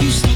You see